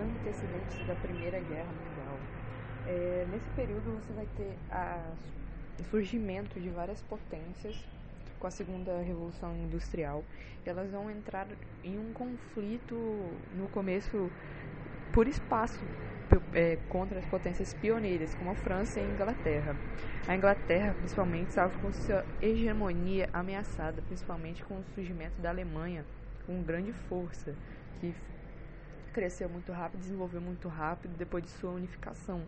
antecedentes da Primeira Guerra Mundial. É, nesse período você vai ter a, o surgimento de várias potências com a segunda revolução industrial. Elas vão entrar em um conflito no começo por espaço é, contra as potências pioneiras, como a França e a Inglaterra. A Inglaterra, principalmente, estava com sua hegemonia ameaçada, principalmente com o surgimento da Alemanha, com grande força, que cresceu muito rápido, desenvolveu muito rápido depois de sua unificação.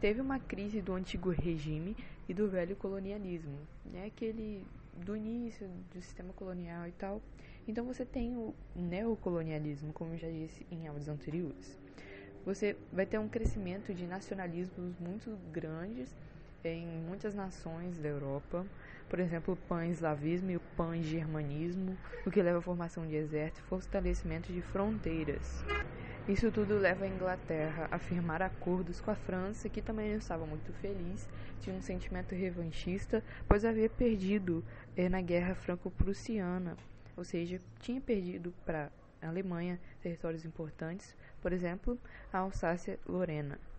Teve uma crise do antigo regime e do velho colonialismo, né? aquele do início do sistema colonial e tal. Então você tem o neocolonialismo, como eu já disse em áudios anteriores você vai ter um crescimento de nacionalismos muito grandes em muitas nações da Europa, por exemplo, o pan-eslavismo e o pan-germanismo, o que leva à formação de exército e fortalecimento de fronteiras. Isso tudo leva a Inglaterra a firmar acordos com a França, que também não estava muito feliz, tinha um sentimento revanchista, pois havia perdido eh, na Guerra Franco-Prussiana, ou seja, tinha perdido para a Alemanha territórios importantes, por exemplo, a Alsácia-Lorena.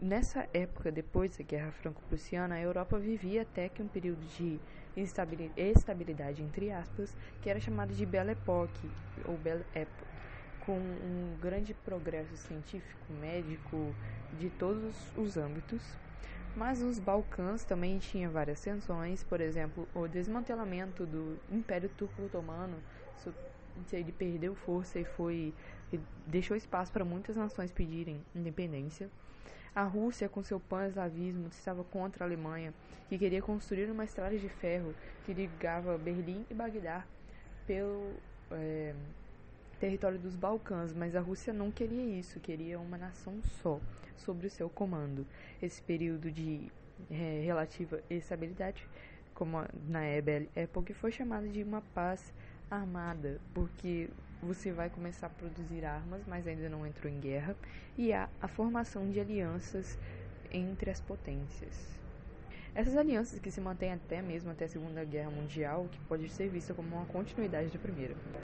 Nessa época, depois da Guerra Franco-Prussiana, a Europa vivia até que um período de estabilidade, entre aspas, que era chamado de Belle Époque, ou Belle Époque, com um grande progresso científico, médico, de todos os âmbitos. Mas nos Balcãs também tinha várias tensões, por exemplo, o desmantelamento do Império Turco-Otomano, ele perdeu força e foi e deixou espaço para muitas nações pedirem independência. A Rússia, com seu pan-eslavismo, estava contra a Alemanha, que queria construir uma estrada de ferro que ligava Berlim e Bagdá pelo é, território dos Balcãs, mas a Rússia não queria isso, queria uma nação só, sobre o seu comando. Esse período de é, relativa estabilidade, como na época, foi chamado de uma paz armada, porque você vai começar a produzir armas, mas ainda não entrou em guerra, e há a formação de alianças entre as potências. Essas alianças que se mantêm até mesmo até a Segunda Guerra Mundial, que pode ser vista como uma continuidade da Primeira.